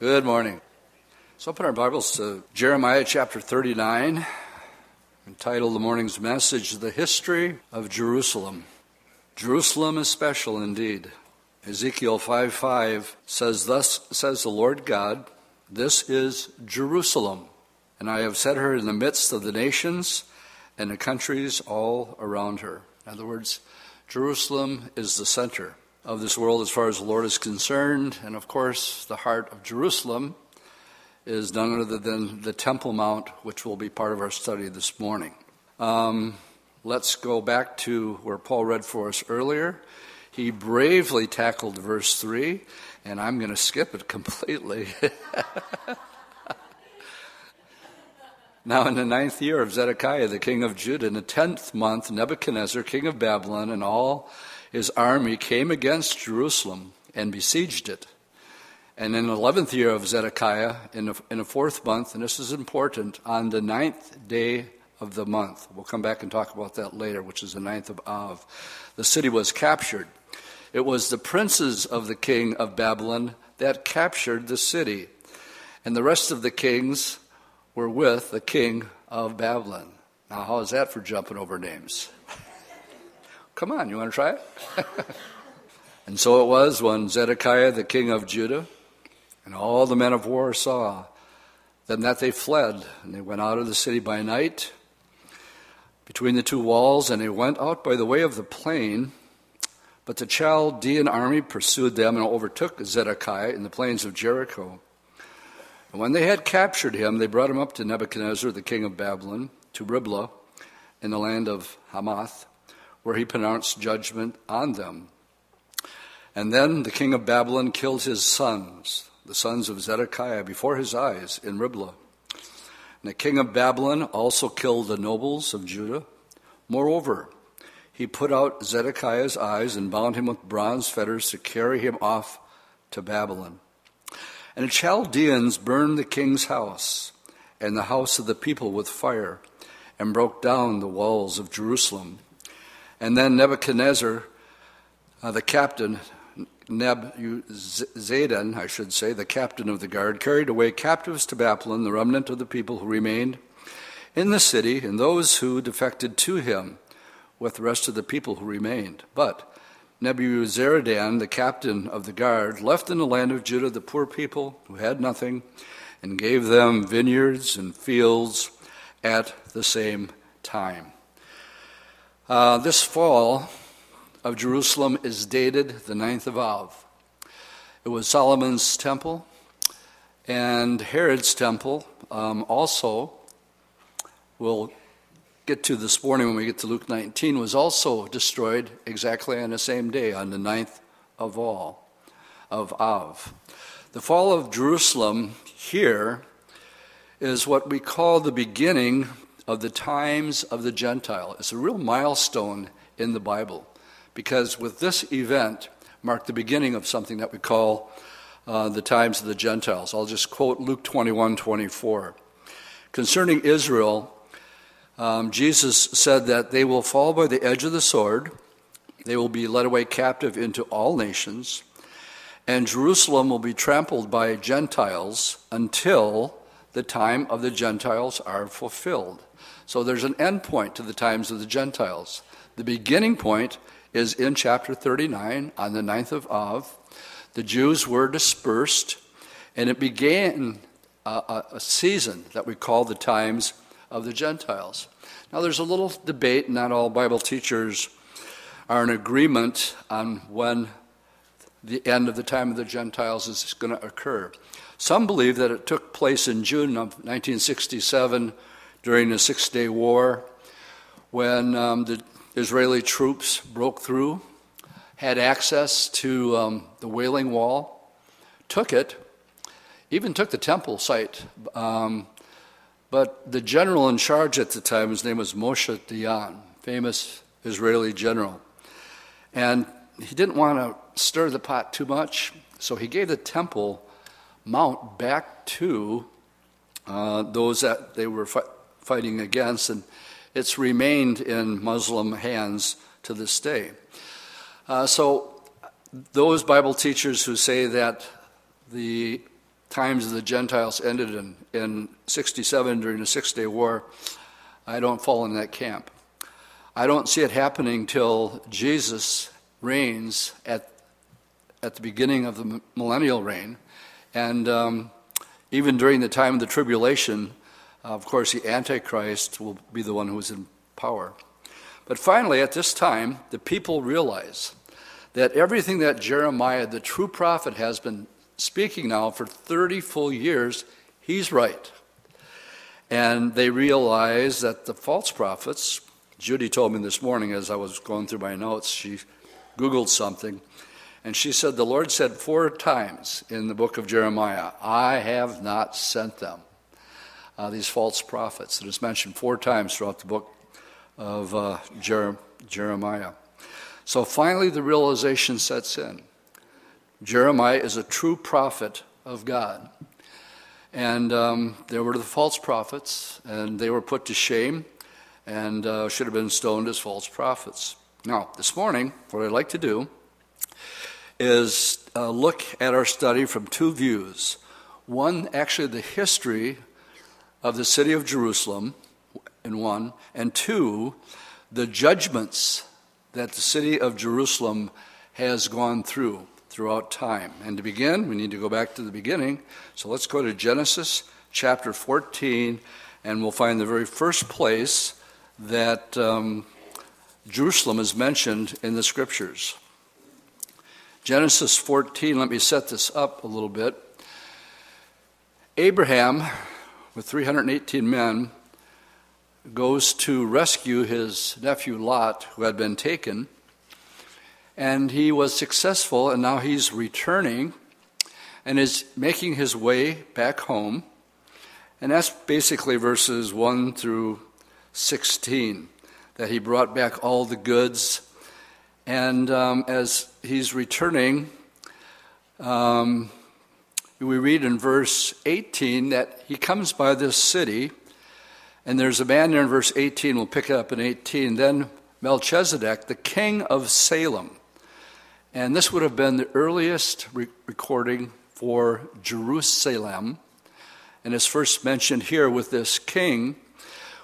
Good morning. So open our Bibles to Jeremiah chapter 39, entitled the morning's message, The History of Jerusalem. Jerusalem is special indeed. Ezekiel 5 5 says, Thus says the Lord God, This is Jerusalem, and I have set her in the midst of the nations and the countries all around her. In other words, Jerusalem is the center of this world as far as the Lord is concerned. And of course, the heart of Jerusalem is none other than the Temple Mount, which will be part of our study this morning. Um, let's go back to where Paul read for us earlier. He bravely tackled verse 3, and I'm going to skip it completely. now, in the ninth year of Zedekiah, the king of Judah, in the tenth month, Nebuchadnezzar, king of Babylon, and all his army came against Jerusalem and besieged it. And in the 11th year of Zedekiah, in the, in the fourth month, and this is important, on the ninth day of the month, we'll come back and talk about that later, which is the ninth of Av, the city was captured. It was the princes of the king of Babylon that captured the city, and the rest of the kings were with the king of Babylon. Now, how is that for jumping over names? Come on, you want to try it? and so it was when Zedekiah, the king of Judah, and all the men of war saw them that they fled, and they went out of the city by night between the two walls, and they went out by the way of the plain. But the Chaldean army pursued them and overtook Zedekiah in the plains of Jericho. And when they had captured him, they brought him up to Nebuchadnezzar, the king of Babylon, to Riblah in the land of Hamath where he pronounced judgment on them. And then the king of Babylon killed his sons, the sons of Zedekiah, before his eyes in Riblah. And the king of Babylon also killed the nobles of Judah. Moreover, he put out Zedekiah's eyes and bound him with bronze fetters to carry him off to Babylon. And the Chaldeans burned the king's house and the house of the people with fire and broke down the walls of Jerusalem and then Nebuchadnezzar, uh, the captain, Nebuzaradan, I should say, the captain of the guard, carried away captives to Babylon the remnant of the people who remained in the city and those who defected to him with the rest of the people who remained. But Nebuzaradan, the captain of the guard, left in the land of Judah the poor people who had nothing and gave them vineyards and fields at the same time. Uh, this fall of Jerusalem is dated the ninth of Av. It was Solomon's temple, and Herod's temple um, also, we'll get to this morning when we get to Luke 19, was also destroyed exactly on the same day, on the ninth of all, of Av. The fall of Jerusalem here is what we call the beginning of the times of the Gentile. It's a real milestone in the Bible because with this event marked the beginning of something that we call uh, the times of the Gentiles. I'll just quote Luke 21 24. Concerning Israel, um, Jesus said that they will fall by the edge of the sword, they will be led away captive into all nations, and Jerusalem will be trampled by Gentiles until the time of the Gentiles are fulfilled. So there's an end point to the times of the Gentiles. The beginning point is in chapter 39 on the 9th of Av. The Jews were dispersed, and it began uh, a, a season that we call the times of the Gentiles. Now, there's a little debate, not all Bible teachers are in agreement on when the end of the time of the Gentiles is going to occur. Some believe that it took place in June of 1967 during the Six Day War when um, the Israeli troops broke through, had access to um, the Wailing Wall, took it, even took the temple site. Um, but the general in charge at the time, his name was Moshe Dayan, famous Israeli general. And he didn't want to stir the pot too much, so he gave the temple mount back to uh, those that they were fighting against, and it's remained in Muslim hands to this day. Uh, so, those Bible teachers who say that the times of the Gentiles ended in, in 67 during the Six Day War, I don't fall in that camp. I don't see it happening till Jesus reigns at, at the beginning of the millennial reign. And um, even during the time of the tribulation, Uh, of course, the Antichrist will be the one who is in power. But finally, at this time, the people realize that everything that Jeremiah, the true prophet, has been speaking now for 30 full years, he's right. And they realize that the false prophets, Judy told me this morning as I was going through my notes, she Googled something, and she said, The Lord said four times in the book of Jeremiah, I have not sent them. Uh, these false prophets. It is mentioned four times throughout the book of uh, Jer- Jeremiah. So finally, the realization sets in Jeremiah is a true prophet of God. And um, there were the false prophets, and they were put to shame and uh, should have been stoned as false prophets. Now, this morning, what I'd like to do is uh, look at our study from two views. One, actually, the history of the city of Jerusalem, in one, and two, the judgments that the city of Jerusalem has gone through throughout time. And to begin, we need to go back to the beginning. So let's go to Genesis chapter 14, and we'll find the very first place that um, Jerusalem is mentioned in the scriptures. Genesis 14, let me set this up a little bit. Abraham, with 318 men, goes to rescue his nephew Lot, who had been taken and he was successful, and now he's returning and is making his way back home. And that's basically verses 1 through 16 that he brought back all the goods. And um, as he's returning, um, we read in verse 18 that he comes by this city, and there's a man there in verse 18, we'll pick it up in 18. Then Melchizedek, the king of Salem, and this would have been the earliest re- recording for Jerusalem. And it's first mentioned here with this king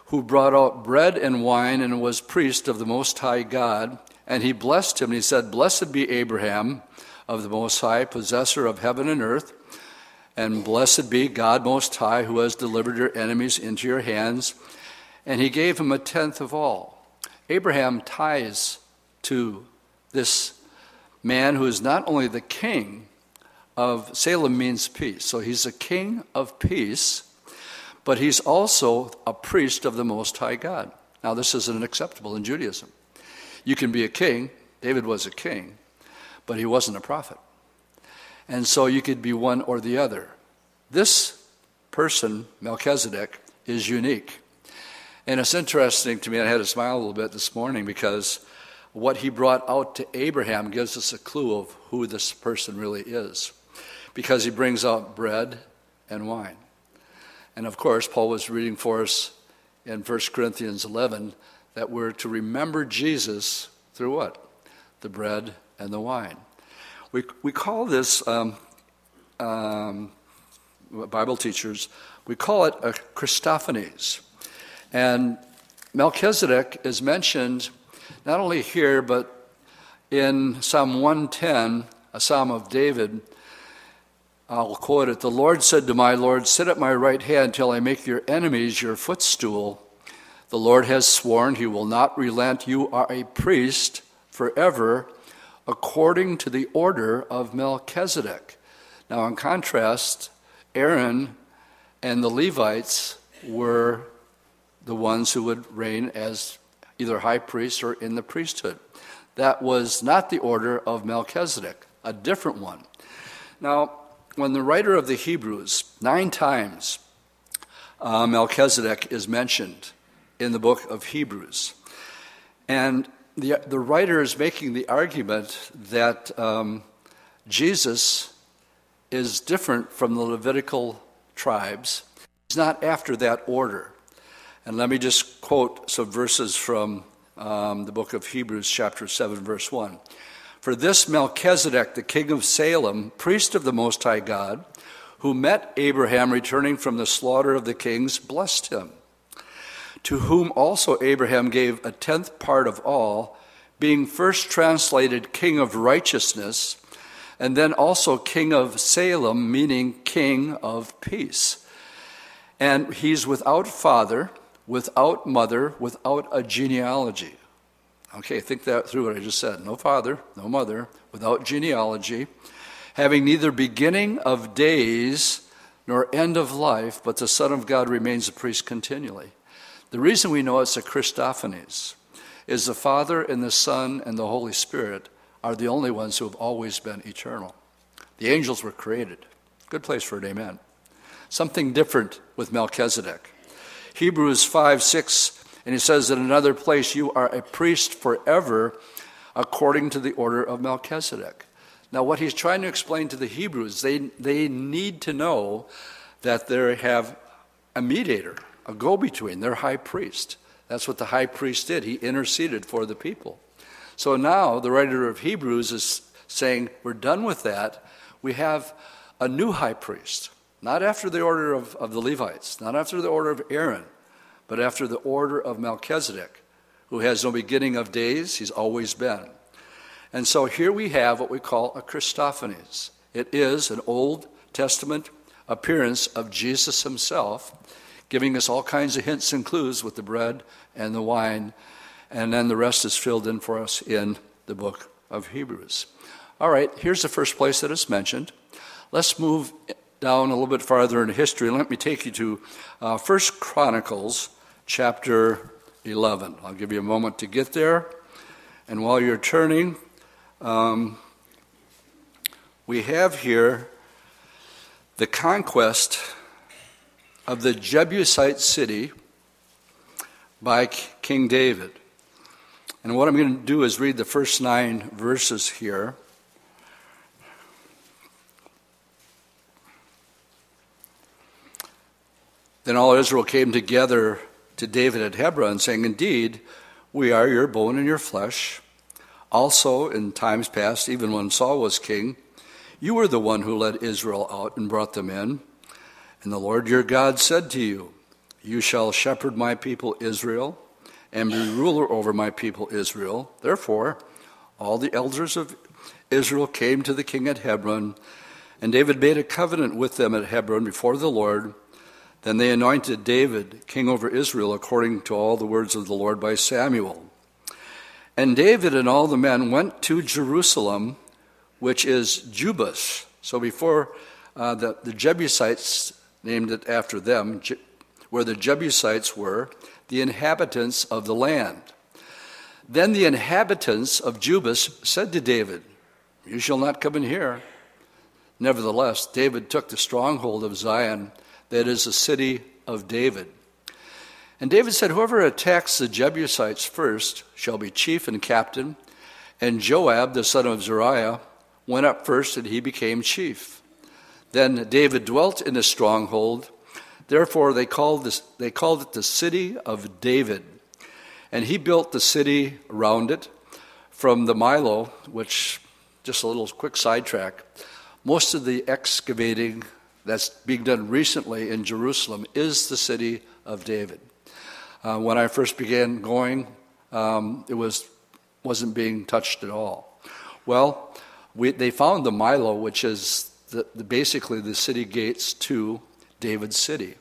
who brought out bread and wine and was priest of the Most High God. And he blessed him. And he said, Blessed be Abraham of the Most High, possessor of heaven and earth. And blessed be God Most High, who has delivered your enemies into your hands. And he gave him a tenth of all. Abraham ties to this man who is not only the king of Salem means peace. So he's a king of peace, but he's also a priest of the Most High God. Now, this isn't acceptable in Judaism. You can be a king, David was a king, but he wasn't a prophet. And so you could be one or the other. This person, Melchizedek, is unique. And it's interesting to me, I had to smile a little bit this morning because what he brought out to Abraham gives us a clue of who this person really is because he brings out bread and wine. And of course, Paul was reading for us in 1 Corinthians 11 that we're to remember Jesus through what? The bread and the wine. We, we call this, um, um, Bible teachers, we call it a Christophanies. And Melchizedek is mentioned not only here, but in Psalm 110, a psalm of David, I'll quote it The Lord said to my Lord, Sit at my right hand till I make your enemies your footstool. The Lord has sworn he will not relent. You are a priest forever, according to the order of Melchizedek. Now, in contrast, Aaron and the Levites were the ones who would reign as either high priest or in the priesthood. That was not the order of Melchizedek, a different one. Now, when the writer of the Hebrews, nine times uh, Melchizedek is mentioned in the book of Hebrews. And the, the writer is making the argument that um, Jesus is different from the Levitical tribes. He's not after that order. And let me just quote some verses from um, the book of Hebrews, chapter 7, verse 1. For this Melchizedek, the king of Salem, priest of the Most High God, who met Abraham returning from the slaughter of the kings, blessed him. To whom also Abraham gave a tenth part of all, being first translated king of righteousness, and then also king of Salem, meaning king of peace. And he's without father, without mother, without a genealogy. Okay, think that through what I just said. No father, no mother, without genealogy, having neither beginning of days nor end of life, but the Son of God remains a priest continually. The reason we know it's a Christophanies is the Father and the Son and the Holy Spirit are the only ones who have always been eternal. The angels were created. Good place for an amen. Something different with Melchizedek. Hebrews 5 6, and he says in another place, You are a priest forever according to the order of Melchizedek. Now, what he's trying to explain to the Hebrews, they, they need to know that they have a mediator, a go between, their high priest. That's what the high priest did. He interceded for the people. So now the writer of Hebrews is saying, We're done with that. We have a new high priest, not after the order of, of the Levites, not after the order of Aaron, but after the order of Melchizedek, who has no beginning of days, he's always been. And so here we have what we call a Christophanies. It is an Old Testament appearance of Jesus himself, giving us all kinds of hints and clues with the bread and the wine, and then the rest is filled in for us in the book of Hebrews. All right, here's the first place that it's mentioned. Let's move down a little bit farther in history. Let me take you to uh, First Chronicles chapter 11. I'll give you a moment to get there. And while you're turning, um, we have here the conquest of the Jebusite city by King David. And what I'm going to do is read the first nine verses here. Then all Israel came together to David at Hebron, saying, Indeed, we are your bone and your flesh. Also, in times past, even when Saul was king, you were the one who led Israel out and brought them in. And the Lord your God said to you, You shall shepherd my people Israel and be ruler over my people Israel. Therefore, all the elders of Israel came to the king at Hebron, and David made a covenant with them at Hebron before the Lord. Then they anointed David king over Israel according to all the words of the Lord by Samuel. And David and all the men went to Jerusalem, which is Jebus. So before uh, the, the Jebusites named it after them, where the Jebusites were, the inhabitants of the land. Then the inhabitants of Jebus said to David, You shall not come in here. Nevertheless, David took the stronghold of Zion, that is the city of David. And David said, Whoever attacks the Jebusites first shall be chief and captain. And Joab, the son of Zeruiah, went up first, and he became chief. Then David dwelt in a stronghold. Therefore, they called, this, they called it the city of David. And he built the city around it from the Millo, which, just a little quick sidetrack, most of the excavating that's being done recently in Jerusalem is the city of David. Uh, when I first began going, um, it was, wasn't being touched at all. Well, we, they found the Millo, which is the, the, basically the city gates to David's city.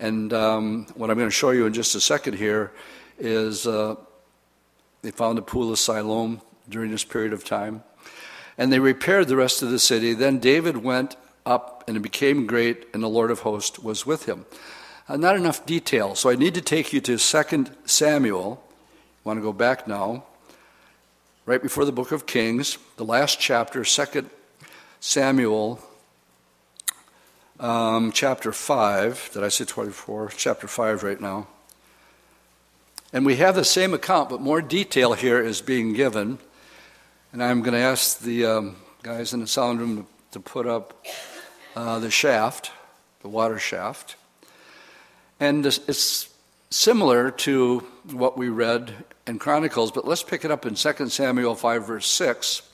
And um, what I'm going to show you in just a second here is uh, they found the pool of Siloam during this period of time. And they repaired the rest of the city. Then David went up and it became great, and the Lord of hosts was with him. Uh, not enough detail, so I need to take you to 2 Samuel. I want to go back now, right before the book of Kings, the last chapter, 2 Samuel, um, chapter 5. Did I say 24? Chapter 5 right now. And we have the same account, but more detail here is being given. And I'm going to ask the um, guys in the sound room to put up uh, the shaft, the water shaft. And it's similar to what we read in Chronicles, but let's pick it up in 2 Samuel 5, verse 6.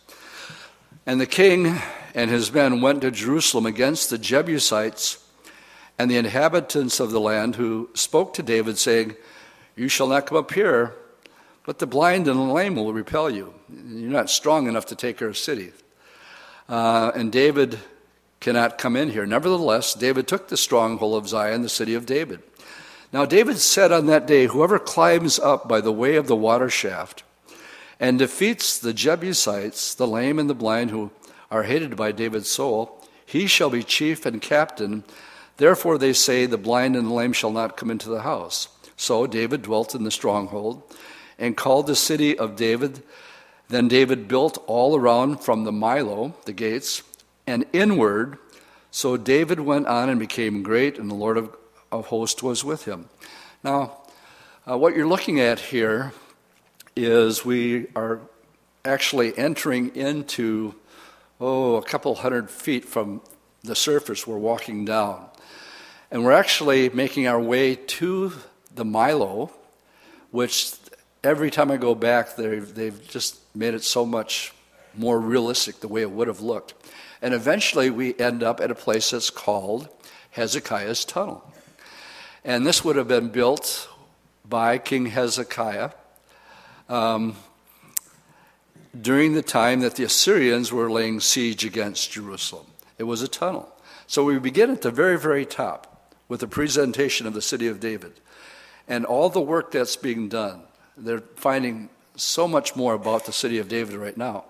And the king and his men went to Jerusalem against the Jebusites and the inhabitants of the land who spoke to David, saying, You shall not come up here, but the blind and the lame will repel you. You're not strong enough to take our city. Uh, and David cannot come in here. Nevertheless, David took the stronghold of Zion, the city of David. Now, David said on that day, Whoever climbs up by the way of the water shaft and defeats the Jebusites, the lame and the blind, who are hated by David's soul, he shall be chief and captain. Therefore, they say, The blind and the lame shall not come into the house. So David dwelt in the stronghold and called the city of David. Then David built all around from the Millo, the gates, and inward. So David went on and became great, and the Lord of, of hosts was with him. Now, uh, what you're looking at here is we are actually entering into, oh, a couple hundred feet from the surface we're walking down. And we're actually making our way to the Millo, which every time I go back, they've, they've just made it so much more realistic the way it would have looked. And eventually we end up at a place that's called Hezekiah's Tunnel. And this would have been built by King Hezekiah um, during the time that the Assyrians were laying siege against Jerusalem. It was a tunnel. So we begin at the very, very top with the presentation of the city of David and all the work that's being done. They're finding so much more about the city of David right now.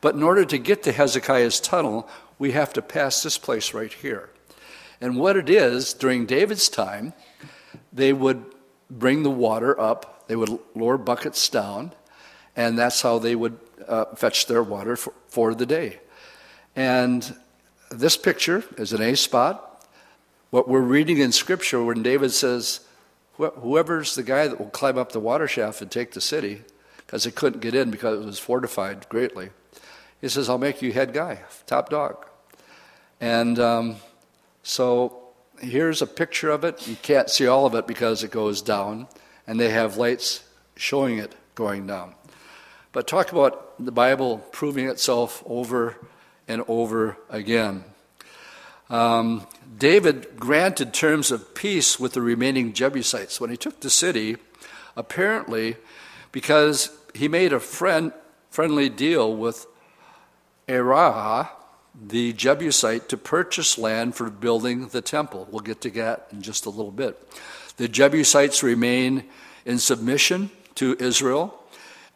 But in order to get to Hezekiah's tunnel, we have to pass this place right here. And what it is, during David's time, they would bring the water up, they would lower buckets down, and that's how they would uh, fetch their water for, for the day. And this picture is an A spot. What we're reading in Scripture when David says, Whoever's the guy that will climb up the water shaft and take the city, because they couldn't get in because it was fortified greatly. He says, I'll make you head guy, top dog. And um, so here's a picture of it. You can't see all of it because it goes down, and they have lights showing it going down. But talk about the Bible proving itself over and over again. Um, David granted terms of peace with the remaining Jebusites when he took the city, apparently because he made a friend, friendly deal with Arah, the Jebusite, to purchase land for building the temple. We'll get to that in just a little bit. The Jebusites remain in submission to Israel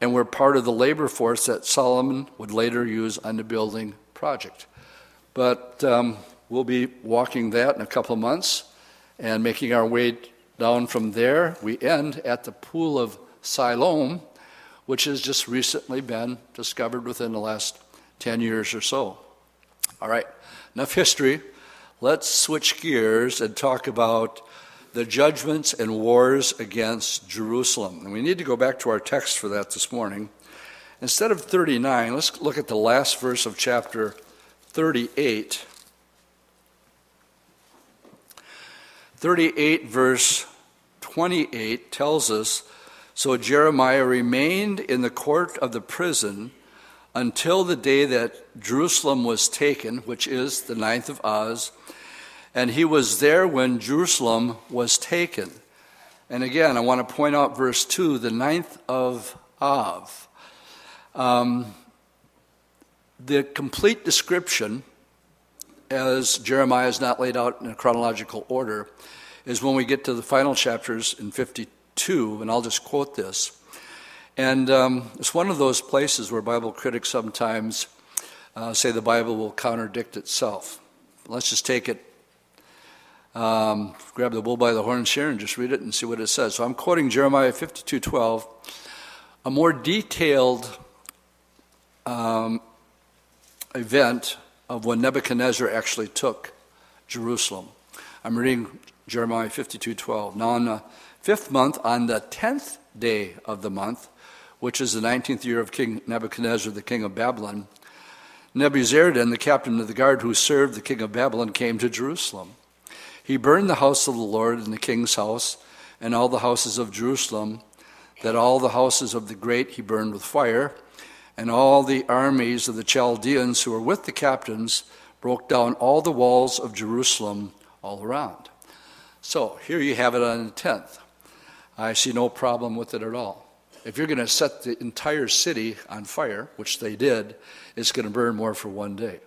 and were part of the labor force that Solomon would later use on the building project. But um, we'll be walking that in a couple of months and making our way down from there. We end at the pool of Siloam, which has just recently been discovered within the last 10 years or so. All right, enough history. Let's switch gears and talk about the judgments and wars against Jerusalem. And we need to go back to our text for that this morning. Instead of 39, let's look at the last verse of chapter 38. 38, verse 28, tells us So Jeremiah remained in the court of the prison until the day that Jerusalem was taken, which is the ninth of Oz, and he was there when Jerusalem was taken. And again, I want to point out verse 2, the ninth of Av. Um, the complete description, as Jeremiah is not laid out in a chronological order, is when we get to the final chapters in 52, and I'll just quote this. And um, it's one of those places where Bible critics sometimes uh, say the Bible will contradict itself. Let's just take it, um, grab the bull by the horns here, and just read it and see what it says. So I'm quoting Jeremiah 52:12, a more detailed um, event of when Nebuchadnezzar actually took Jerusalem. I'm reading Jeremiah 52:12. Now, on the fifth month, on the tenth day of the month, which is the 19th year of King Nebuchadnezzar, the king of Babylon, Nebuzaradan, the captain of the guard who served the king of Babylon, came to Jerusalem. He burned the house of the Lord and the king's house and all the houses of Jerusalem, that all the houses of the great he burned with fire, And all the armies of the Chaldeans who were with the captains broke down all the walls of Jerusalem all around. So here you have it on the 10th. I see no problem with it at all. If you're going to set the entire city on fire, which they did, it's going to burn more for one day.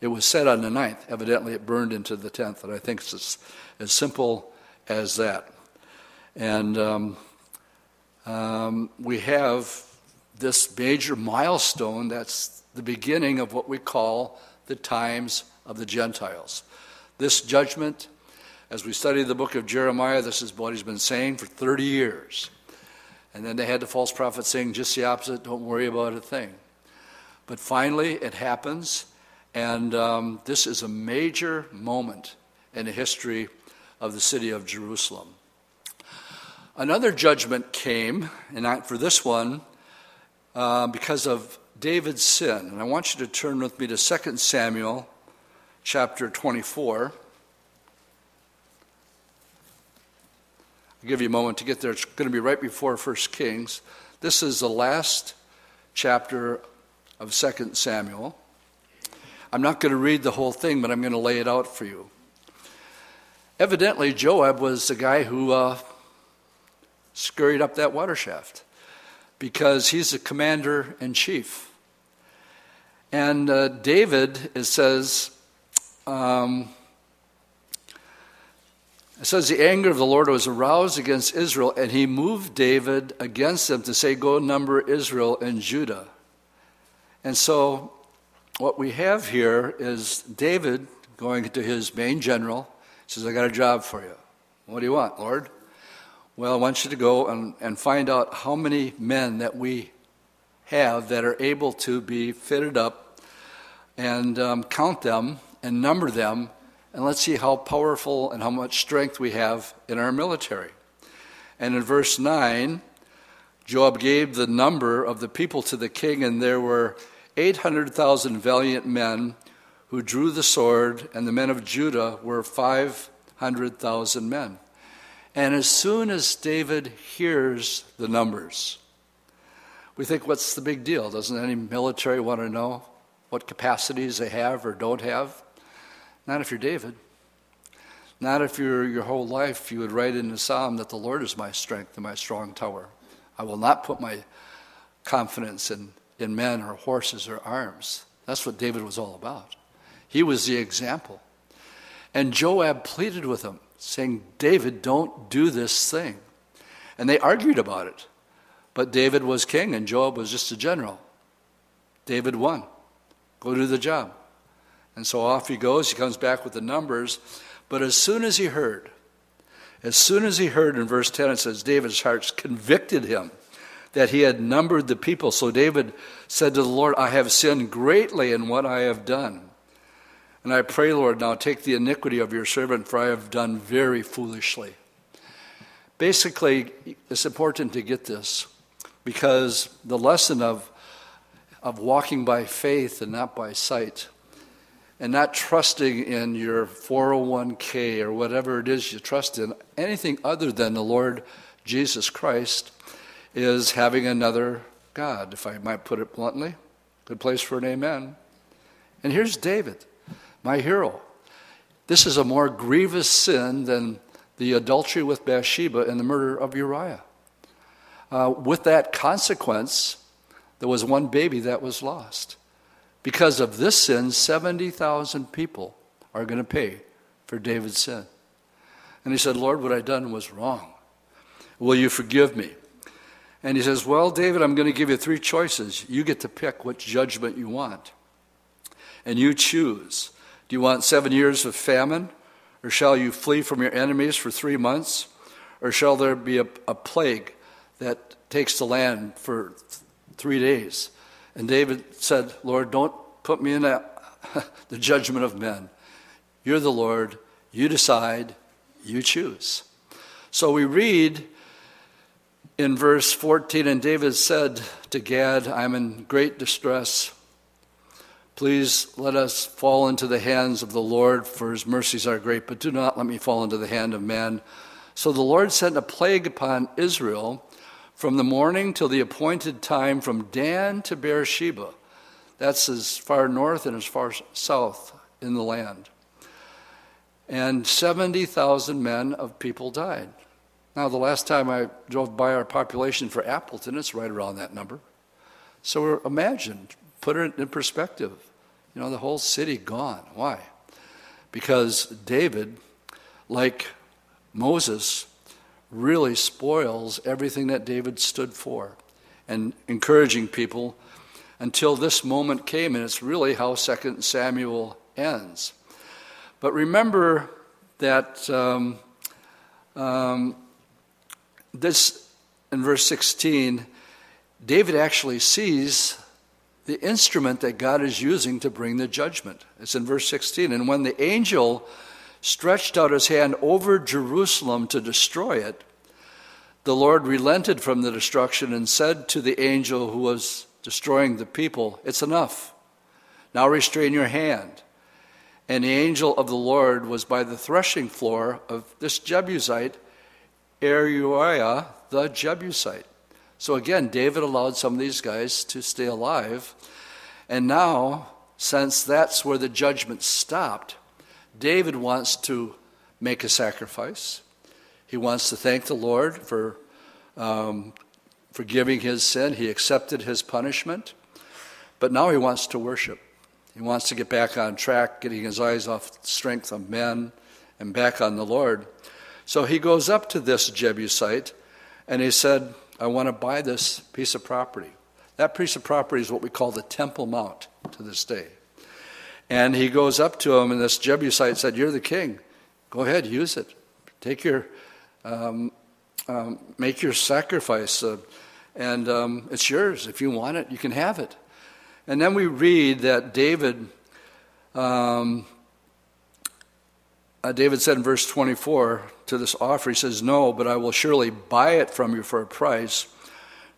It was set on the 9th. Evidently, it burned into the 10th, and I think it's as, as simple as that. And um, um, we have this major milestone that's the beginning of what we call the times of the Gentiles. This judgment, as we study the book of Jeremiah, this is what he's been saying for 30 years. And then they had the false prophet saying just the opposite don't worry about a thing. But finally, it happens, and um, this is a major moment in the history of the city of Jerusalem. Another judgment came, and for this one, uh, because of David's sin. And I want you to turn with me to 2 Samuel chapter 24. I'll give you a moment to get there. It's going to be right before 1 Kings. This is the last chapter of 2 Samuel. I'm not going to read the whole thing, but I'm going to lay it out for you. Evidently, Joab was the guy who uh, scurried up that water shaft because he's the commander in chief. And uh, David, it says, um, it says, the anger of the Lord was aroused against Israel, and he moved David against them to say, Go number Israel and Judah. And so, what we have here is David going to his main general, says, I got a job for you. What do you want, Lord? Well, I want you to go and, and find out how many men that we have that are able to be fitted up and um, count them and number them, and let's see how powerful and how much strength we have in our military. And in verse 9, Joab gave the number of the people to the king, and there were 800,000 valiant men who drew the sword, and the men of Judah were 500,000 men. And as soon as David hears the numbers, we think, what's the big deal? Doesn't any military want to know what capacities they have or don't have? Not if you're David. Not if you're your whole life you would write in the psalm that the Lord is my strength and my strong tower. I will not put my confidence in, in men or horses or arms. That's what David was all about. He was the example. And Joab pleaded with him saying, David, don't do this thing. And they argued about it. But David was king and Joab was just a general. David won. Go do the job. And so off he goes. He comes back with the numbers. But as soon as he heard, as soon as he heard in verse 10, it says, David's heart convicted him that he had numbered the people. So David said to the Lord, I have sinned greatly in what I have done. And I pray, Lord, now take the iniquity of your servant, for I have done very foolishly. Basically, it's important to get this because the lesson of, of walking by faith and not by sight, and not trusting in your 401k or whatever it is you trust in, anything other than the Lord Jesus Christ, is having another God, if I might put it bluntly. Good place for an amen. And here's David my hero. This is a more grievous sin than the adultery with Bathsheba and the murder of Uriah. Uh, with that consequence, there was one baby that was lost. Because of this sin, 70,000 people are going to pay for David's sin. And he said, Lord, what I done was wrong. Will you forgive me? And he says, Well, David, I'm going to give you three choices. You get to pick what judgment you want. And you choose. Do you want seven years of famine? Or shall you flee from your enemies for three months? Or shall there be a, a plague that takes the land for th- three days? And David said, Lord, don't put me in the judgment of men. You're the Lord. You decide. You choose. So we read in verse 14, and David said to Gad, I'm in great distress. Please let us fall into the hands of the Lord, for his mercies are great, but do not let me fall into the hand of man. So the Lord sent a plague upon Israel from the morning till the appointed time from Dan to Beersheba. That's as far north and as far south in the land. And 70,000 men of people died. Now, the last time I drove by our population for Appleton, it's right around that number. So imagine, put it in perspective. You know, the whole city gone. Why? Because David, like Moses, really spoils everything that David stood for and encouraging people until this moment came, and it's really how 2 Samuel ends. But remember that um, um, this, in verse 16, David actually sees the instrument that God is using to bring the judgment. It's in verse 16. And when the angel stretched out his hand over Jerusalem to destroy it, the Lord relented from the destruction and said to the angel who was destroying the people, It's enough. Now restrain your hand. And the angel of the Lord was by the threshing floor of this Jebusite, Uriah the Jebusite. So again, David allowed some of these guys to stay alive. And now, since that's where the judgment stopped, David wants to make a sacrifice. He wants to thank the Lord for um, forgiving his sin. He accepted his punishment. But now he wants to worship. He wants to get back on track, getting his eyes off the strength of men and back on the Lord. So he goes up to this Jebusite and he said, I want to buy this piece of property. That piece of property is what we call the Temple Mount to this day. And he goes up to him, and this Jebusite said, You're the king. Go ahead, use it. Take your, um, um, make your sacrifice, uh, and um, it's yours. If you want it, you can have it. And then we read that David, um, uh, David said in verse 24 to this offer, he says, No, but I will surely buy it from you for a price,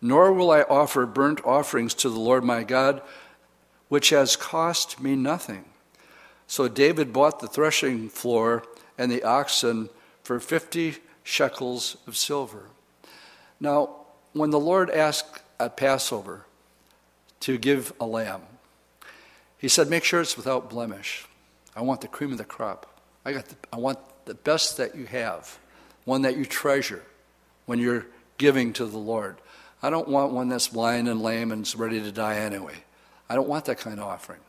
nor will I offer burnt offerings to the Lord my God, which has cost me nothing. So David bought the threshing floor and the oxen for 50 shekels of silver. Now, when the Lord asked at Passover to give a lamb, he said, Make sure it's without blemish. I want the cream of the crop. I, got the, I want the best that you have, one that you treasure when you're giving to the Lord. I don't want one that's blind and lame and ready to die anyway. I don't want that kind of offering.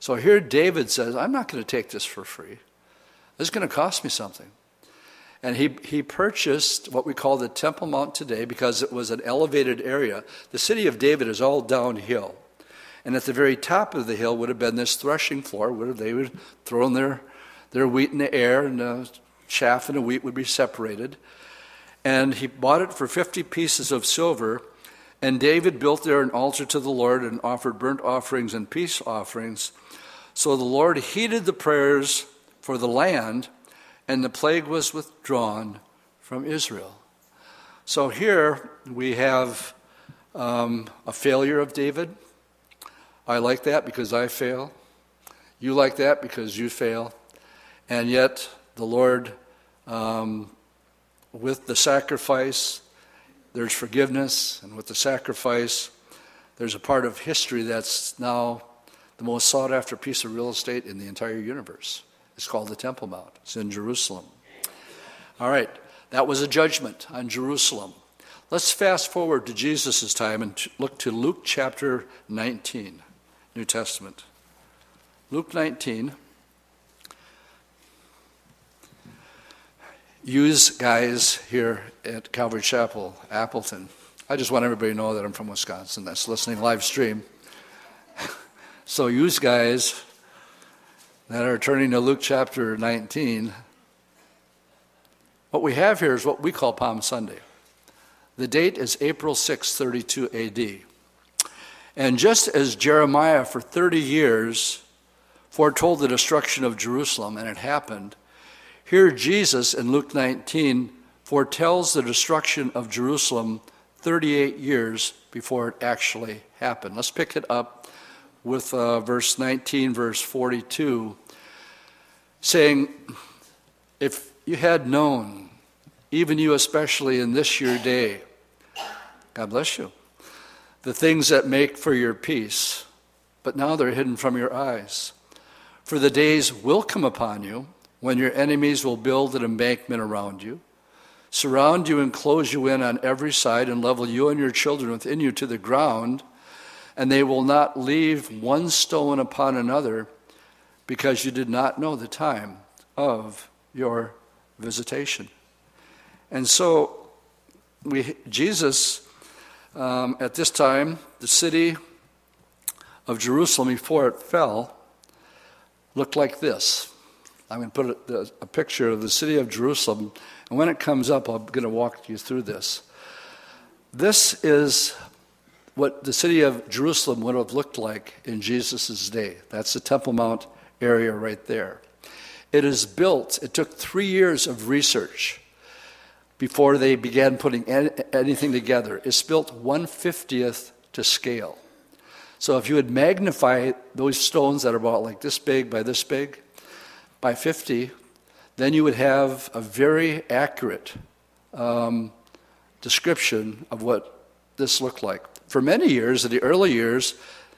So here David says, I'm not going to take this for free. This is going to cost me something. And he, he purchased what we call the Temple Mount today because it was an elevated area. The city of David is all downhill. And at the very top of the hill would have been this threshing floor where they would throw in their their wheat in the air, and the chaff and the wheat would be separated. And he bought it for 50 pieces of silver. And David built there an altar to the Lord and offered burnt offerings and peace offerings. So the Lord heeded the prayers for the land, and the plague was withdrawn from Israel. So here we have um, a failure of David. I like that because I fail. You like that because you fail. And yet, the Lord, um, with the sacrifice, there's forgiveness, and with the sacrifice, there's a part of history that's now the most sought after piece of real estate in the entire universe. It's called the Temple Mount, it's in Jerusalem. All right, that was a judgment on Jerusalem. Let's fast forward to Jesus' time and look to Luke chapter 19, New Testament. Luke 19. Use guys here at Calvary Chapel, Appleton. I just want everybody to know that I'm from Wisconsin that's listening live stream. so, use guys that are turning to Luke chapter 19. What we have here is what we call Palm Sunday. The date is April 6, 32 AD. And just as Jeremiah for 30 years foretold the destruction of Jerusalem, and it happened, here, Jesus in Luke 19 foretells the destruction of Jerusalem 38 years before it actually happened. Let's pick it up with uh, verse 19, verse 42, saying, If you had known, even you especially in this your day, God bless you. The things that make for your peace, but now they're hidden from your eyes. For the days will come upon you when your enemies will build an embankment around you, surround you and close you in on every side, and level you and your children within you to the ground, and they will not leave one stone upon another because you did not know the time of your visitation. And so, we, Jesus, um, at this time, the city of Jerusalem, before it fell, looked like this. I'm going to put a, a picture of the city of Jerusalem, and when it comes up, I'm going to walk you through this. This is what the city of Jerusalem would have looked like in Jesus' day. That's the Temple Mount area right there. It is built, it took three years of research before they began putting anything together. It's built 150th to scale. So if you would magnify those stones that are about like this big by this big by 50, then you would have a very accurate um, description of what this looked like. For many years, in the early years,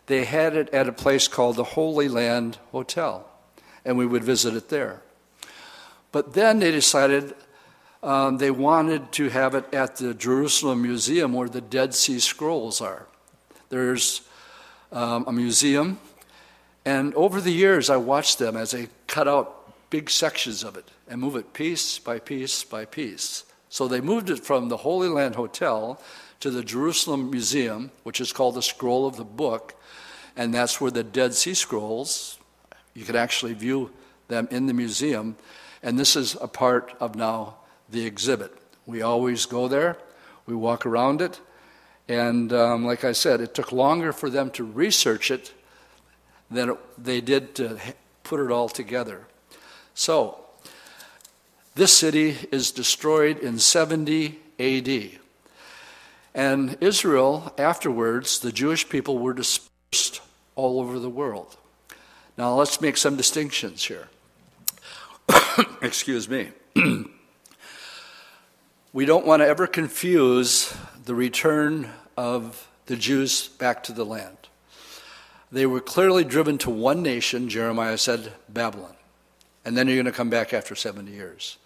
they had it at a place called the Holy Land Hotel, and we would visit it there. But then they decided um, they wanted to have it at the Jerusalem Museum where the Dead Sea Scrolls are. There's um, a museum, and over the years I watched them as they cut out big sections of it and move it piece by piece by piece. So they moved it from the Holy Land Hotel to the Jerusalem Museum, which is called the Scroll of the Book, and that's where the Dead Sea Scrolls, you can actually view them in the museum, and this is a part of now the exhibit. We always go there, we walk around it, and um, like I said, it took longer for them to research it than they did to put it all together. So, this city is destroyed in 70 AD. And Israel, afterwards, the Jewish people were dispersed all over the world. Now, let's make some distinctions here. Excuse me. we don't want to ever confuse the return of the Jews back to the land. They were clearly driven to one nation, Jeremiah said, Babylon. And then you're going to come back after 70 years.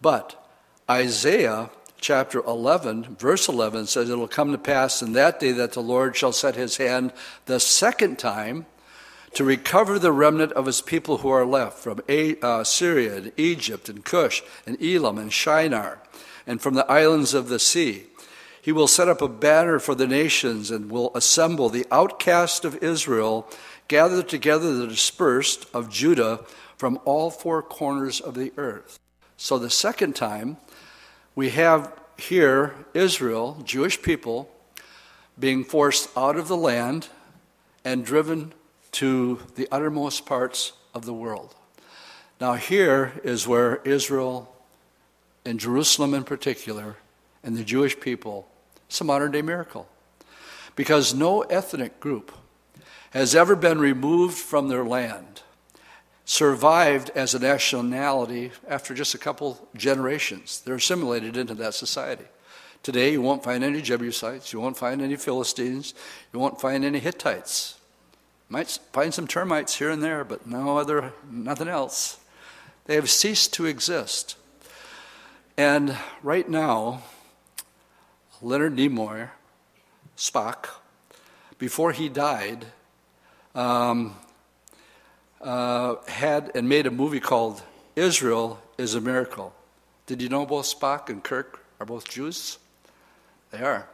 But Isaiah chapter 11, verse 11 says, It'll come to pass in that day that the Lord shall set his hand the second time to recover the remnant of his people who are left from uh, Syria and Egypt and Cush and Elam and Shinar and from the islands of the sea. He will set up a banner for the nations and will assemble the outcast of Israel, gather together the dispersed of Judah from all four corners of the earth. So the second time, we have here Israel, Jewish people, being forced out of the land and driven to the uttermost parts of the world. Now, here is where Israel, and Jerusalem in particular, and the Jewish people, it's a modern day miracle. Because no ethnic group has ever been removed from their land, survived as a nationality after just a couple generations. They're assimilated into that society. Today, you won't find any Jebusites, you won't find any Philistines, you won't find any Hittites. Might find some termites here and there, but no other, nothing else. They have ceased to exist. And right now, Leonard Nimoy, Spock, before he died, um, uh, had and made a movie called Israel is a Miracle. Did you know both Spock and Kirk are both Jews? They are.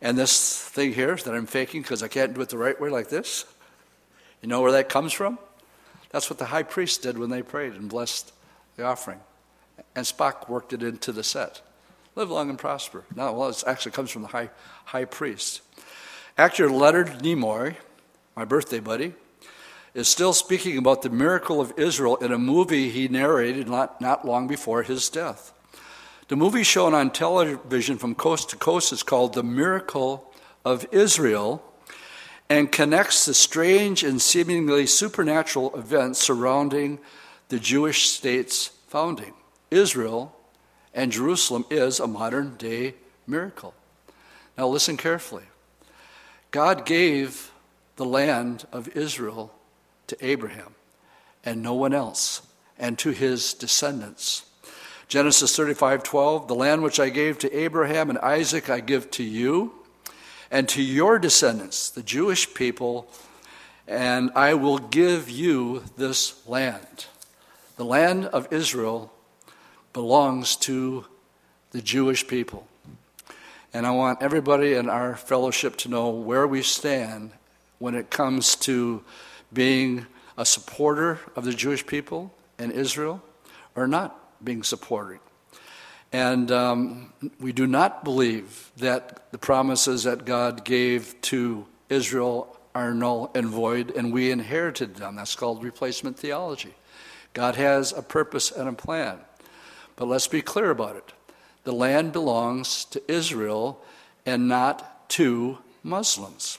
And this thing here that I'm faking because I can't do it the right way like this, you know where that comes from? That's what the high priest did when they prayed and blessed the offering. And Spock worked it into the set. Live long and prosper. No, well, it actually comes from the high, high priest. Actor Leonard Nimoy, my birthday buddy, is still speaking about the miracle of Israel in a movie he narrated not, not long before his death. The movie shown on television from coast to coast is called The Miracle of Israel and connects the strange and seemingly supernatural events surrounding the Jewish state's founding. Israel and Jerusalem is a modern day miracle. Now, listen carefully. God gave the land of Israel to Abraham and no one else, and to his descendants. Genesis 35 12, the land which I gave to Abraham and Isaac I give to you and to your descendants, the Jewish people, and I will give you this land. The land of Israel belongs to the Jewish people. And I want everybody in our fellowship to know where we stand when it comes to being a supporter of the Jewish people in Israel or not being supported. And um, we do not believe that the promises that God gave to Israel are null and void, and we inherited them. That's called replacement theology. God has a purpose and a plan. But let's be clear about it. The land belongs to Israel and not to Muslims.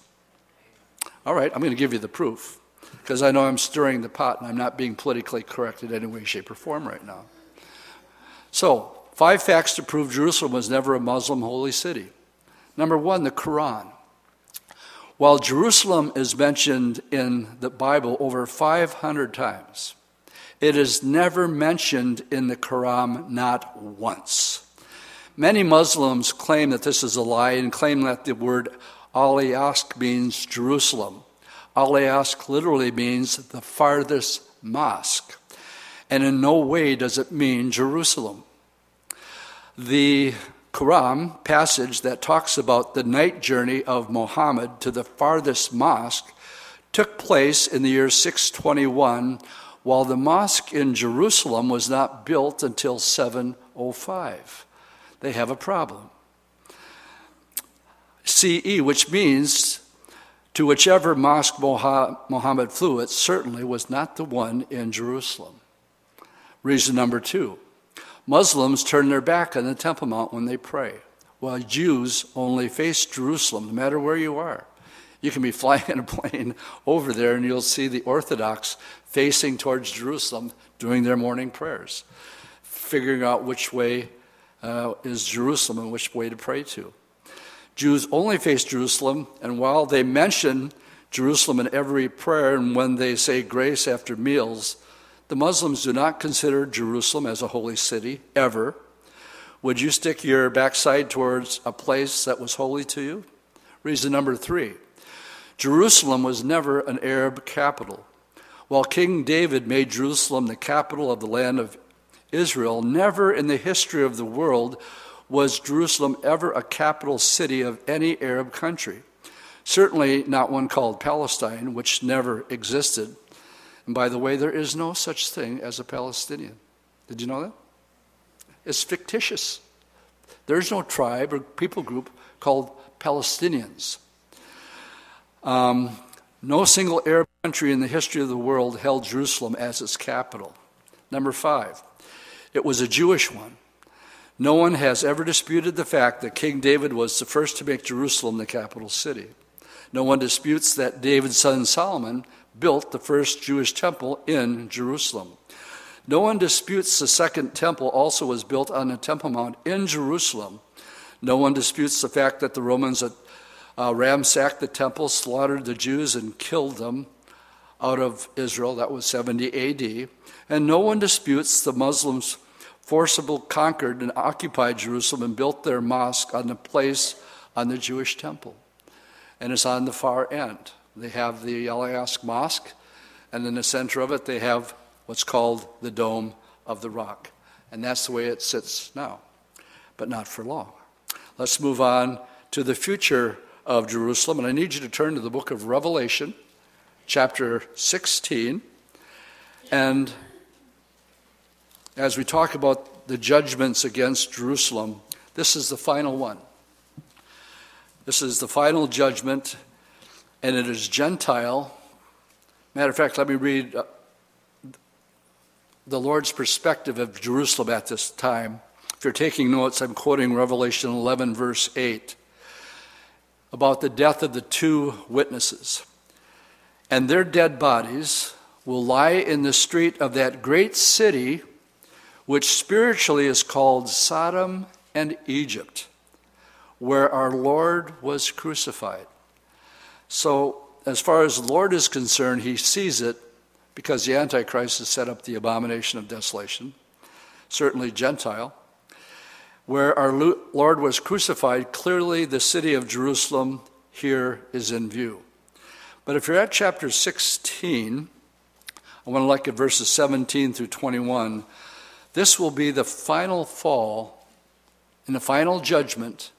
All right, I'm going to give you the proof because I know I'm stirring the pot and I'm not being politically correct in any way, shape, or form right now. So, five facts to prove Jerusalem was never a Muslim holy city. Number one, the Quran. While Jerusalem is mentioned in the Bible over 500 times, it is never mentioned in the Quran, not once. Many Muslims claim that this is a lie and claim that the word Al-Aqsa means Jerusalem. Al-Aqsa literally means the farthest mosque, and in no way does it mean Jerusalem. The Quran passage that talks about the night journey of Muhammad to the farthest mosque took place in the year 621 while the mosque in Jerusalem was not built until 705. They have a problem. CE, which means to whichever mosque Muhammad flew, it certainly was not the one in Jerusalem. Reason number two Muslims turn their back on the Temple Mount when they pray, while Jews only face Jerusalem, no matter where you are. You can be flying in a plane over there and you'll see the Orthodox facing towards Jerusalem doing their morning prayers, figuring out which way uh, is Jerusalem and which way to pray to. Jews only face Jerusalem, and while they mention Jerusalem in every prayer and when they say grace after meals, the Muslims do not consider Jerusalem as a holy city, ever. Would you stick your backside towards a place that was holy to you? Reason number three Jerusalem was never an Arab capital. While King David made Jerusalem the capital of the land of Israel, never in the history of the world was Jerusalem ever a capital city of any Arab country. Certainly not one called Palestine, which never existed. And by the way, there is no such thing as a Palestinian. Did you know that? It's fictitious. There's no tribe or people group called Palestinians. Um, no single Arab country in the history of the world held Jerusalem as its capital. Number five, it was a Jewish one. No one has ever disputed the fact that King David was the first to make Jerusalem the capital city. No one disputes that David's son Solomon built the first Jewish temple in Jerusalem. No one disputes the second temple also was built on the Temple Mount in Jerusalem. No one disputes the fact that the Romans uh, ransacked the temple, slaughtered the Jews, and killed them out of Israel. That was 70 AD. And no one disputes the Muslims forcibly conquered and occupied Jerusalem and built their mosque on the place on the Jewish temple. And it's on the far end. They have the Al-Aqsa Mosque, and in the center of it, they have what's called the Dome of the Rock. And that's the way it sits now, but not for long. Let's move on to the future of Jerusalem. And I need you to turn to the book of Revelation, chapter 16. And as we talk about the judgments against Jerusalem, this is the final one. This is the final judgment, and it is Gentile. Matter of fact, let me read uh, the Lord's perspective of Jerusalem at this time. If you're taking notes, I'm quoting Revelation 11, verse 8 about the death of the two witnesses. And their dead bodies will lie in the street of that great city, which spiritually is called Sodom and Egypt, where our Lord was crucified. So, as far as the Lord is concerned, he sees it because the Antichrist has set up the abomination of desolation, certainly Gentile. Where our Lord was crucified, clearly the city of Jerusalem here is in view. But if you're at chapter 16, I want to look at verses 17 through 21. This will be the final fall and the final judgment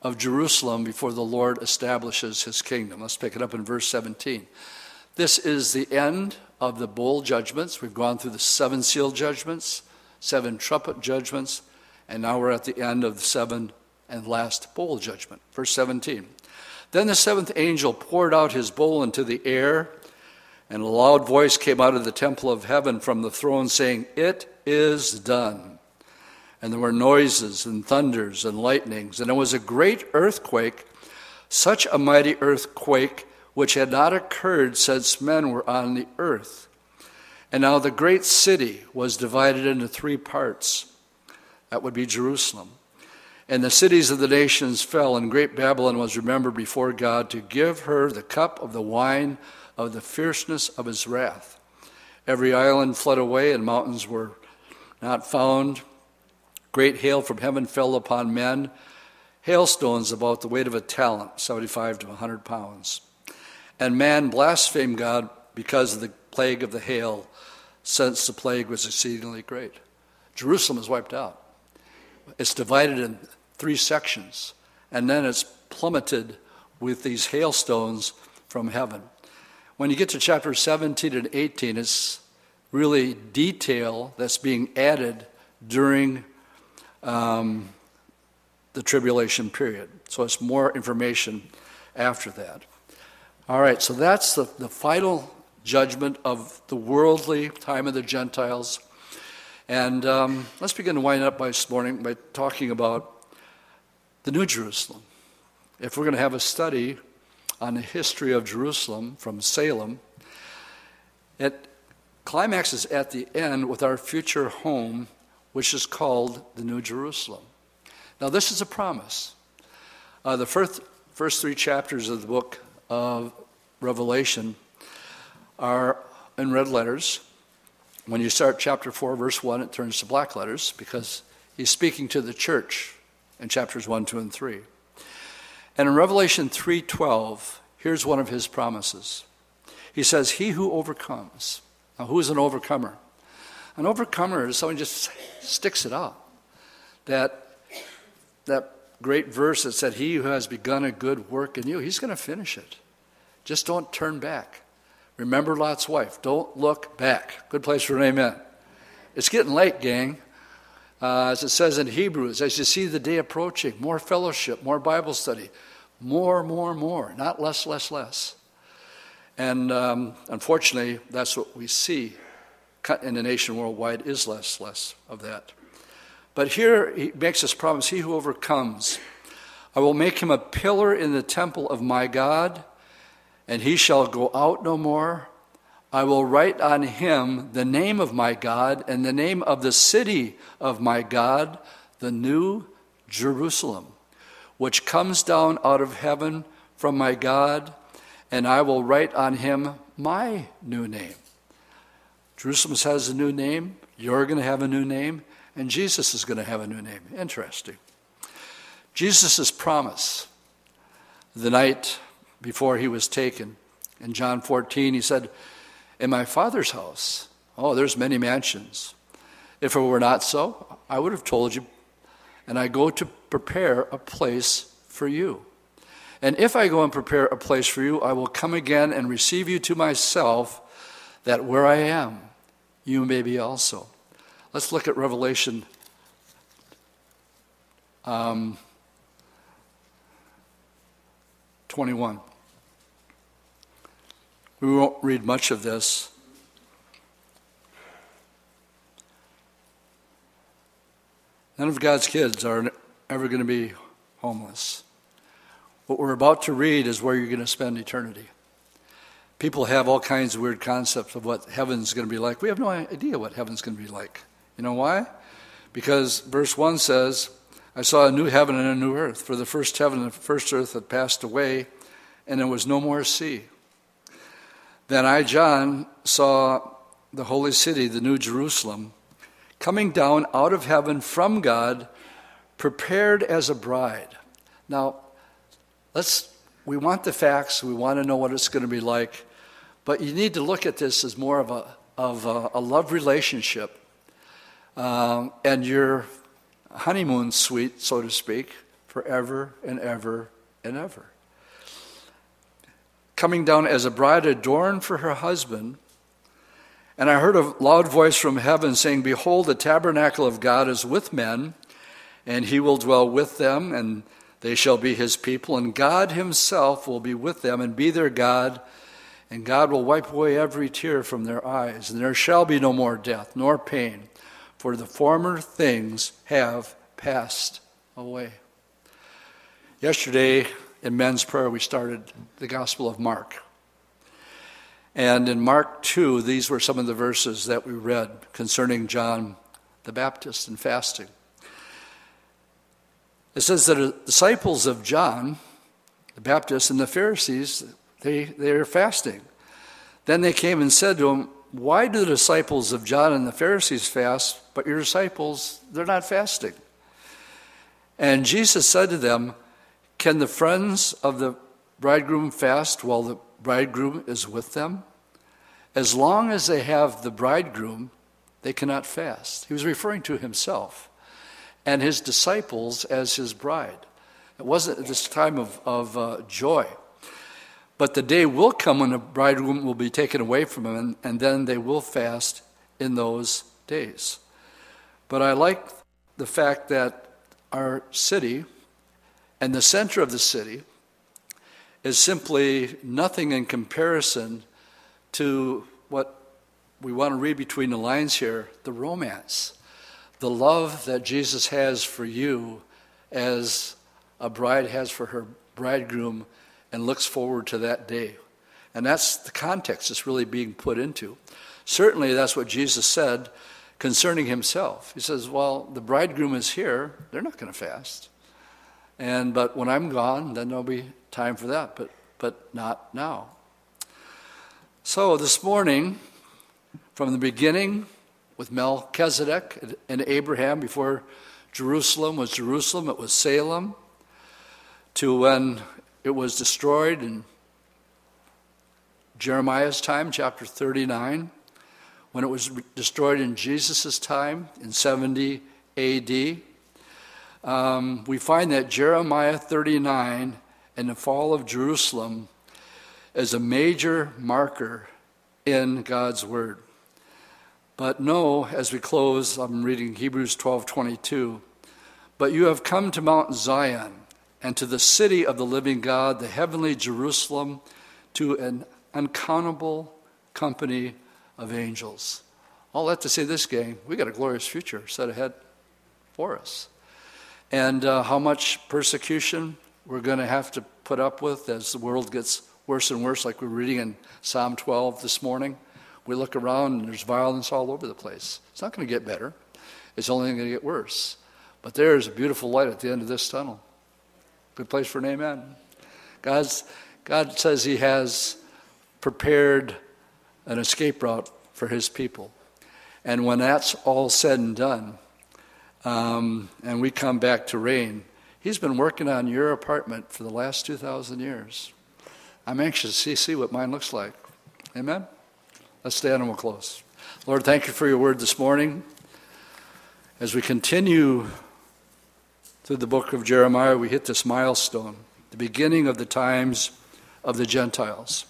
of Jerusalem before the Lord establishes his kingdom. Let's pick it up in verse 17. This is the end of the bowl judgments. We've gone through the seven seal judgments, seven trumpet judgments, and now we're at the end of the seven and last bowl judgment. Verse 17. Then the seventh angel poured out his bowl into the air, and a loud voice came out of the temple of heaven from the throne, saying, It is done. And there were noises and thunders and lightnings, and it was a great earthquake, such a mighty earthquake which had not occurred since men were on the earth. And now the great city was divided into three parts. That would be Jerusalem. And the cities of the nations fell, and great Babylon was remembered before God to give her the cup of the wine of the fierceness of his wrath. Every island fled away, and mountains were not found. Great hail from heaven fell upon men, hailstones about the weight of a talent, 75 to 100 pounds. And man blasphemed God because of the plague of the hail, since the plague was exceedingly great. Jerusalem is wiped out. It's divided in three sections, and then it's plummeted with these hailstones from heaven. When you get to chapter 17 and 18, it's really detail that's being added during um, the tribulation period. So it's more information after that. All right, so that's the, the final judgment of the worldly time of the Gentiles. And um, let's begin to wind up by this morning by talking about the New Jerusalem. If we're going to have a study on the history of Jerusalem from Salem, it climaxes at the end with our future home, which is called the New Jerusalem. Now, this is a promise. Uh, the first, first three chapters of the book of Revelation are in red letters. When you start chapter 4, verse 1, it turns to black letters because he's speaking to the church in chapters 1, 2, and 3. And in Revelation 3:12, here's one of his promises. He says, "He who overcomes." Now, who is an overcomer? An overcomer is someone who just sticks it out. That that great verse that said, "He who has begun a good work in you, he's going to finish it." Just don't turn back. Remember Lot's wife. Don't look back. Good place for an amen. It's getting late, gang. Uh, as it says in Hebrews, as you see the day approaching, more fellowship, more Bible study, more, more, more, not less, less, less. And um, unfortunately, that's what we see in the nation worldwide is less, less of that. But here he makes this promise, he who overcomes, I will make him a pillar in the temple of my God and he shall go out no more. I will write on him the name of my God and the name of the city of my God, the new Jerusalem, which comes down out of heaven from my God, and I will write on him my new name. Jerusalem has a new name, you're going to have a new name, and Jesus is going to have a new name. Interesting. Jesus' promise the night before he was taken. In John 14, he said, In my Father's house, oh, there's many mansions. If it were not so, I would have told you, and I go to prepare a place for you. And if I go and prepare a place for you, I will come again and receive you to myself, that where I am, you may be also. Let's look at Revelation um, 21. We won't read much of this. None of God's kids are ever going to be homeless. What we're about to read is where you're going to spend eternity. People have all kinds of weird concepts of what heaven's going to be like. We have no idea what heaven's going to be like. You know why? Because verse 1 says, I saw a new heaven and a new earth, for the first heaven and the first earth had passed away, and there was no more sea. Then I, John, saw the holy city, the new Jerusalem, coming down out of heaven from God, prepared as a bride. Now, let's we want the facts, we want to know what it's going to be like, but you need to look at this as more of a of a, a love relationship um, and your honeymoon suite, so to speak, forever and ever and ever. Coming down as a bride adorned for her husband. And I heard a loud voice from heaven saying, Behold, the tabernacle of God is with men, and he will dwell with them, and they shall be his people, and God himself will be with them and be their God, and God will wipe away every tear from their eyes, and there shall be no more death, nor pain for the former things have passed away. Yesterday in men's prayer, we started the Gospel of Mark. And in Mark 2, these were some of the verses that we read concerning John the Baptist and fasting. It says that the disciples of John the Baptist and the Pharisees, they, they are fasting. Then they came and said to him, why do the disciples of John and the Pharisees fast, but your disciples, they're not fasting? And Jesus said to them, Can the friends of the bridegroom fast while the bridegroom is with them? As long as they have the bridegroom, they cannot fast. He was referring to himself and his disciples as his bride. It wasn't at this time of, of uh, joy. But the day will come when the bridegroom will be taken away from him, and, and then they will fast in those days. But I like the fact that our city and the center of the city is simply nothing in comparison to what we want to read between the lines here the romance, the love that Jesus has for you as a bride has for her bridegroom and looks forward to that day. And that's the context it's really being put into. Certainly, that's what Jesus said concerning himself. He says, Well, the bridegroom is here, they're not going to fast. And but when I'm gone, then there'll be time for that, but but not now. So this morning, from the beginning with Melchizedek and Abraham before Jerusalem was Jerusalem, it was Salem, to when it was destroyed in Jeremiah's time, chapter 39. When it was destroyed in Jesus' time, in 70 AD, um, we find that Jeremiah 39 and the fall of Jerusalem is a major marker in God's Word. But know, as we close, I'm reading Hebrews 12 22. But you have come to Mount Zion and to the city of the living God, the heavenly Jerusalem, to an uncountable company of angels. All that to say this, gang, we got a glorious future set ahead for us. And uh, how much persecution we're going to have to put up with as the world gets worse and worse, like we're reading in Psalm 12 this morning. We look around and there's violence all over the place. It's not going to get better, it's only going to get worse. But there's a beautiful light at the end of this tunnel. Good place for an amen. God's, God says He has prepared an escape route for His people. And when that's all said and done, um, and we come back to reign. He's been working on your apartment for the last 2,000 years. I'm anxious to see, see what mine looks like. Amen? Let's stand and we'll close. Lord, thank you for your word this morning. As we continue through the book of Jeremiah, we hit this milestone, the beginning of the times of the Gentiles.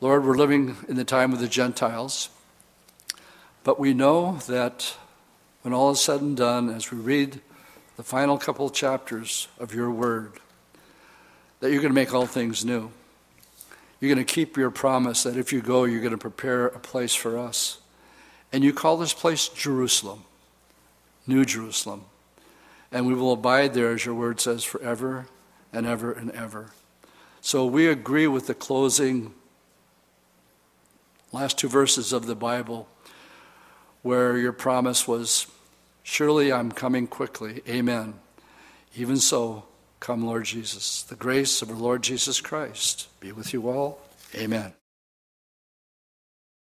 Lord, we're living in the time of the Gentiles, but we know that when all is said and done, as we read the final couple chapters of your word, that you're going to make all things new. You're going to keep your promise that if you go, you're going to prepare a place for us. And you call this place Jerusalem, New Jerusalem and we will abide there, as your word says, forever and ever and ever. So we agree with the closing last two verses of the Bible where your promise was, Surely I'm coming quickly. Amen. Even so, come, Lord Jesus. The grace of our Lord Jesus Christ be with you all. Amen.